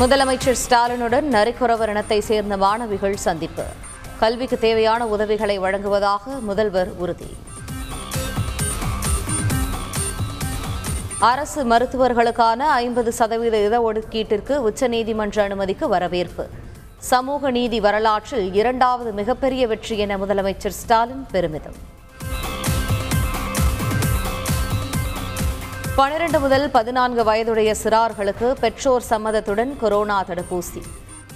முதலமைச்சர் ஸ்டாலினுடன் நரிக்குறவர் இனத்தை சேர்ந்த மாணவிகள் சந்திப்பு. கல்விக்கு தேவையான உதவிகளை வழங்குவதாக முதல்வர் உறுதி. அரசு மருத்துவர்களுக்கான ஐம்பது சதவீத இடஒதுக்கீட்டிற்கு உச்சநீதிமன்ற அனுமதிக்கு வரவேற்பு. சமூக நீதி வரலாற்றில் இரண்டாவது மிகப்பெரிய வெற்றி என முதலமைச்சர் ஸ்டாலின் பெருமிதம். பனிரெண்டு முதல் பதினான்கு வயதுடைய சிறார்களுக்கு பெற்றோர் சம்மதத்துடன் கொரோனா தடுப்பூசி.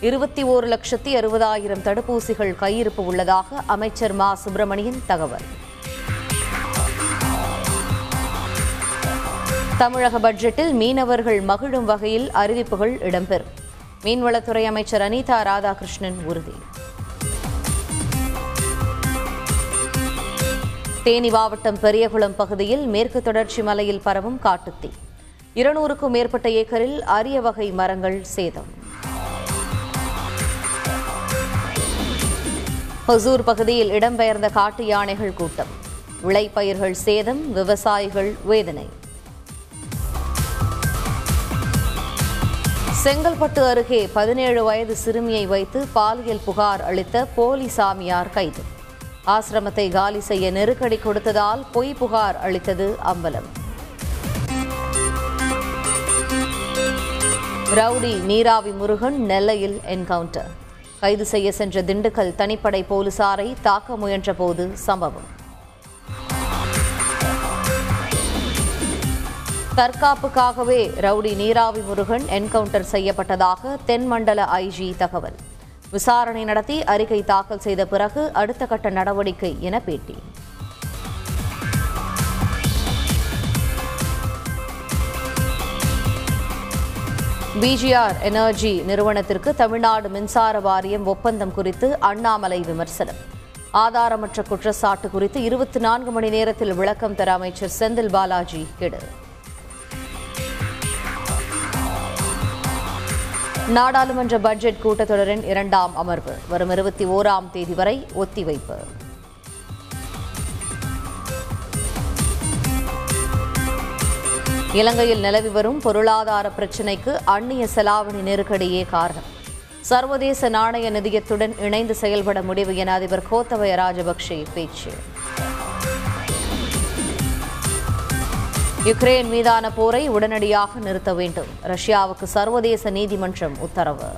இருபத்தி ஓரு லட்சத்தி அறுபதாயிரம் தடுப்பூசிகள் கையிருப்பு உள்ளதாக அமைச்சர் மா. சுப்பிரமணியன் தகவல். தமிழக பட்ஜெட்டில் மீனவர்கள் மகிழும் வகையில் அறிவிப்புகள் இடம்பெறும். மீன்வளத்துறை அமைச்சர் அனிதா ராதாகிருஷ்ணன் உறுதி. தேனி மாவட்டம் பெரியகுளம் பகுதியில் மேற்கு தொடர்ச்சி மலையில் பரவும் காட்டுத்தீ. இருநூறுக்கும் மேற்பட்ட ஏக்கரில் அரிய வகை மரங்கள் சேதம். ஹொசூர் பகுதியில் இடம்பெயர்ந்த காட்டு யானைகள் கூட்டம். விளைபயிர்கள் சேதம் விவசாயிகள் வேதனை. செங்கல்பட்டு அருகே பதினேழு வயது சிறுமியை வைத்து பாலியல் புகார் அளித்த போலி சாமியார் கைது. ஆசிரமத்தை காலி செய்ய நெருக்கடி கொடுத்ததால் பொய் புகார் அளித்தது அம்பலம். ரவுடி நீராவி முருகன் நெல்லையில் என்கவுண்டர். கைது செய்ய சென்ற திண்டுக்கல் தனிப்படை போலீசாரை தாக்க முயன்றபோது சம்பவம். தற்காப்புக்காகவே ரவுடி நீராவி முருகன் என்கவுண்டர் செய்யப்பட்டதாக தென்மண்டல ஐஜி தகவல். விசாரணை நடத்தி அறிக்கை தாக்கல் செய்த பிறகு அடுத்த கட்ட நடவடிக்கை என பேட்டி. பிஜிஆர் எனர்ஜி நிறுவனத்திற்கு தமிழ்நாடு மின்சார வாரியம் ஒப்பந்தம் குறித்து அண்ணாமலை விமர்சனம். ஆதாரமற்ற குற்றச்சாட்டு குறித்து இருபத்தி நான்கு மணி நேரத்தில் விளக்கம் தர அமைச்சர் செந்தில் பாலாஜி கெடு. நாடாளுமன்ற பட்ஜெட் கூட்டத்தொடரின் இரண்டாம் அமர்வு வரும் இருபத்தி ஓராம் தேதி வரை ஒத்திவைப்பு. இலங்கையில் நிலவி வரும் பொருளாதார பிரச்சினைக்கு அந்நிய செலாவணி நெருக்கடியே காரணம். சர்வதேச நாணய நிதியத்துடன் இணைந்து செயல்பட முடிவு என அதிபர் கோத்தபய ராஜபக்சே பேச்சு. யுக்ரைன் மீதான போரை உடனடியாக நிறுத்த வேண்டும். ரஷ்யாவுக்கு சர்வதேச நீதிமன்றம் உத்தரவு.